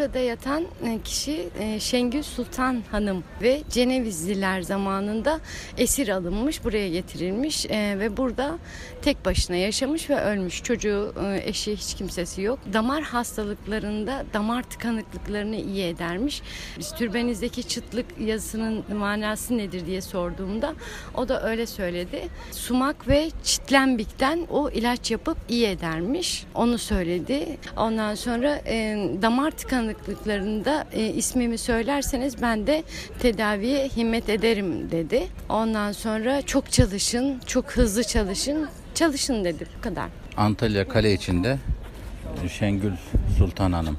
burada yatan e, kişi e, Şengül Sultan Hanım ve Cenevizliler zamanında esir alınmış, buraya getirilmiş e, ve burada tek başına yaşamış ve ölmüş. Çocuğu, eşi hiç kimsesi yok. Damar hastalıklarında damar tıkanıklıklarını iyi edermiş. Biz türbenizdeki çıtlık yazısının manası nedir diye sorduğumda o da öyle söyledi. Sumak ve çitlembikten o ilaç yapıp iyi edermiş. Onu söyledi. Ondan sonra damar tıkanıklıklarında e, ismimi söylerseniz ben de tedaviye himmet ederim dedi. Ondan sonra çok çalışın, çok hızlı çalışın. Çalışın dedi bu kadar. Antalya Kale içinde Şengül Sultan Hanım